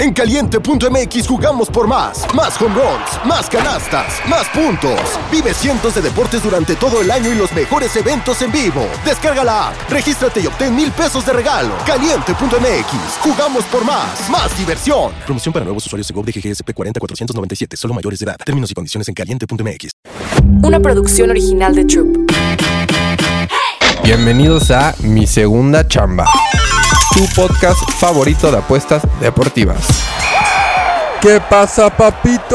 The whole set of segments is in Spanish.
En caliente.mx jugamos por más. Más home runs, más canastas, más puntos. Vive cientos de deportes durante todo el año y los mejores eventos en vivo. Descarga la app, regístrate y obtén mil pesos de regalo. Caliente.mx, jugamos por más. Más diversión. Promoción para nuevos usuarios de GOV de GGSP 40497, solo mayores de edad. Términos y condiciones en caliente.mx. Una producción original de Troop. Bienvenidos a Mi Segunda Chamba, tu podcast favorito de apuestas deportivas. ¿Qué pasa, papitos?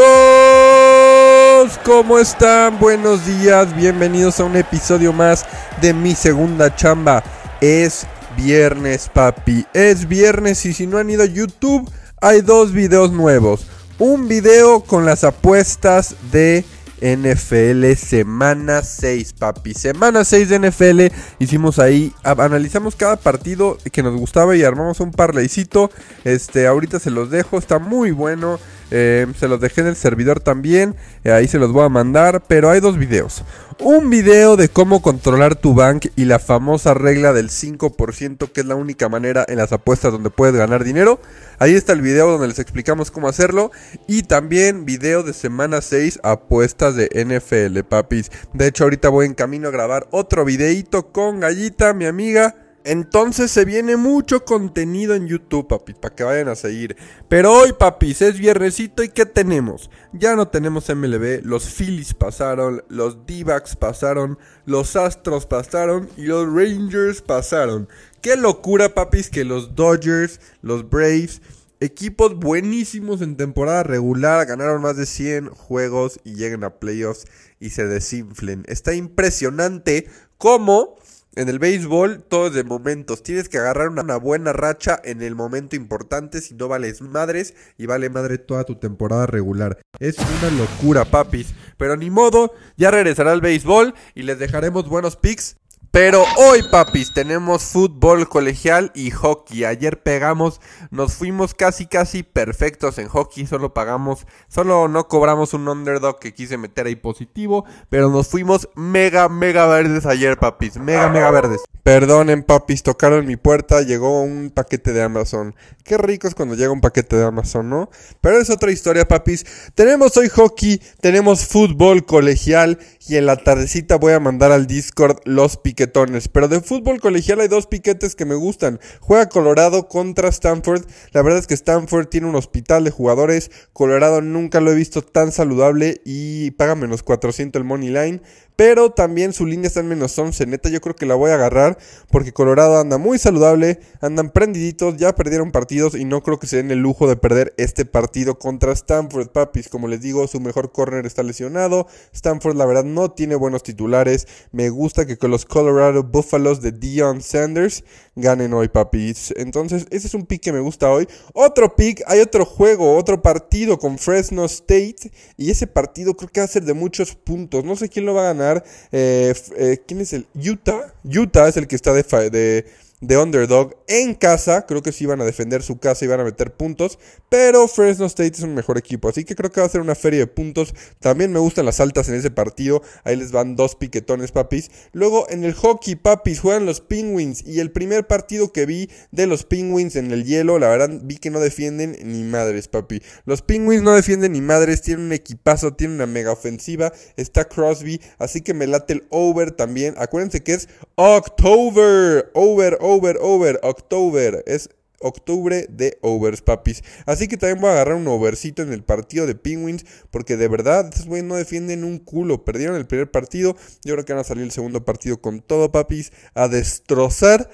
¿Cómo están? Buenos días, bienvenidos a un episodio más de Mi Segunda Chamba. Es viernes, papi, es viernes y si no han ido a YouTube, hay dos videos nuevos. Un video con las apuestas de NFL semana 6, papi. Semana 6 de NFL. Hicimos ahí, analizamos cada partido que nos gustaba y armamos un parlaycito. Este, ahorita se los dejo, está muy bueno. Eh, se los dejé en el servidor también. Eh, ahí se los voy a mandar. Pero hay dos videos. Un video de cómo controlar tu bank y la famosa regla del 5%, que es la única manera en las apuestas donde puedes ganar dinero. Ahí está el video donde les explicamos cómo hacerlo. Y también video de semana 6, apuestas de NFL, papis. De hecho, ahorita voy en camino a grabar otro videito con Gallita, mi amiga. Entonces se viene mucho contenido en YouTube, papis, para que vayan a seguir. Pero hoy, papis, es viernesito y ¿qué tenemos? Ya no tenemos MLB, los Phillies pasaron, los d pasaron, los Astros pasaron y los Rangers pasaron. Qué locura, papis, que los Dodgers, los Braves, equipos buenísimos en temporada regular, ganaron más de 100 juegos y lleguen a playoffs y se desinflen. Está impresionante cómo en el béisbol todo es de momentos. Tienes que agarrar una, buena racha en el momento importante, si no vales madres y vale madre toda tu temporada regular. Es una locura, papis. Pero ni modo, ya regresará el béisbol y les dejaremos buenos picks pero hoy, papis, tenemos fútbol colegial y hockey. Ayer pegamos, nos fuimos casi, casi perfectos en hockey. Solo pagamos, solo no cobramos un underdog que quise meter ahí positivo. Pero nos fuimos mega, mega verdes ayer, papis. Mega, mega verdes. Perdonen, papis, tocaron mi puerta. Llegó un paquete de Amazon. Qué rico es cuando llega un paquete de Amazon, ¿no? Pero es otra historia, papis. Tenemos hoy hockey, tenemos fútbol colegial y en la tardecita voy a mandar al Discord los Pero de fútbol colegial hay dos piquetes que me gustan. Juega Colorado contra Stanford. La verdad es que Stanford tiene un hospital de jugadores. Colorado nunca lo he visto tan saludable y paga menos 400 el money line. Pero también su línea está en menos 11. Neta, yo creo que la voy a agarrar porque Colorado anda muy saludable, andan prendiditos, ya perdieron partidos y no creo que se den el lujo de perder este partido contra Stanford, papis. Como les digo, su mejor corner está lesionado. Stanford, la verdad, no tiene buenos titulares. Me gusta que con los Colorado Buffaloes de Dion Sanders ganen hoy, papis. Entonces, ese es un pick que me gusta hoy. Otro pick, hay otro juego, otro partido con Fresno State. Y ese partido creo que va a ser de muchos puntos. No sé quién lo va a ganar eh, eh, ¿Quién es el? Utah. Utah es el que está de, de de underdog en casa. Creo que sí van a defender su casa y van a meter puntos. Pero Fresno State es un mejor equipo. Así que creo que va a ser una feria de puntos. También me gustan las altas en ese partido. Ahí les van dos piquetones, papis. Luego en el hockey, papis, juegan los Penguins. Y el primer partido que vi de los Penguins en el hielo, la verdad vi que no defienden ni madres, papi. Los Penguins no defienden ni madres. Tienen un equipazo, tienen una mega ofensiva. Está Crosby. Así que me late el over también. Acuérdense que es October. Over, over over, October. Es octubre de overs, papis. Así que también voy a agarrar un overcito en el partido de Penguins. Porque de verdad, estos güeyes no defienden un culo. Perdieron el primer partido. Yo creo que van a salir el segundo partido con todo, papis. A destrozar.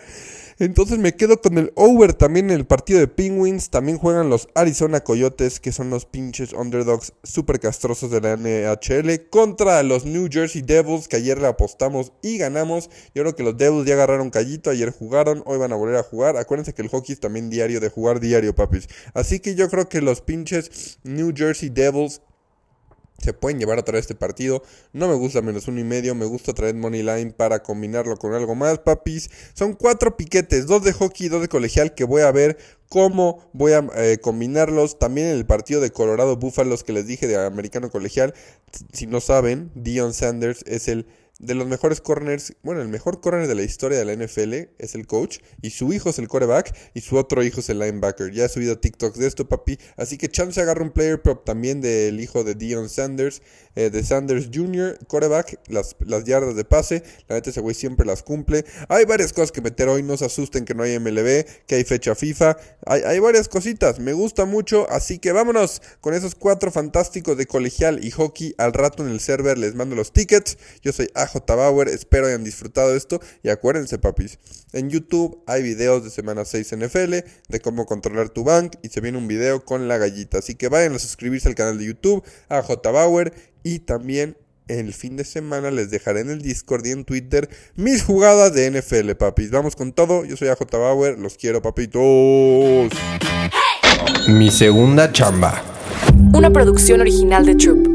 Entonces me quedo con el over también en el partido de Penguins. También juegan los Arizona Coyotes, que son los pinches underdogs super castrosos de la NHL, contra los New Jersey Devils, que ayer le apostamos y ganamos. Yo creo que los Devils ya agarraron callito, ayer jugaron, hoy van a volver a jugar. Acuérdense que el hockey es también diario de jugar diario, papis. Así que yo creo que los pinches New Jersey Devils se pueden llevar a través de este partido. No me gusta menos uno y medio. Me gusta traer money line para combinarlo con algo más, papis. Son cuatro piquetes, dos de hockey y dos de colegial que voy a ver cómo voy a eh, combinarlos. También en el partido de Colorado Búfalos que les dije de americano colegial. Si no saben, Dion Sanders es el de los mejores corners, bueno, el mejor corner de la historia de la NFL es el coach y su hijo es el quarterback y su otro hijo es el linebacker. Ya he subido TikToks de esto, papi. Así que chance agarra un player prop también del hijo de Dion Sanders, eh, de Sanders Jr., quarterback, las, las yardas de pase. La neta ese güey siempre las cumple. Hay varias cosas que meter hoy, no se asusten que no hay MLB, que hay fecha FIFA. Hay, hay varias cositas, me gusta mucho, así que vámonos con esos cuatro fantásticos de colegial y hockey. Al rato en el server les mando los tickets. Yo soy AJ Bauer, espero hayan disfrutado esto y acuérdense papis, en YouTube hay videos de semana 6 NFL, de cómo controlar tu bank y se viene un video con la gallita, así que vayan a suscribirse al canal de YouTube, AJ Bauer y también el fin de semana les dejaré en el Discord y en Twitter mis jugadas de NFL, papis. Vamos con todo. Yo soy AJ Bauer. Los quiero, papitos. Mi segunda chamba. Una producción original de Troop.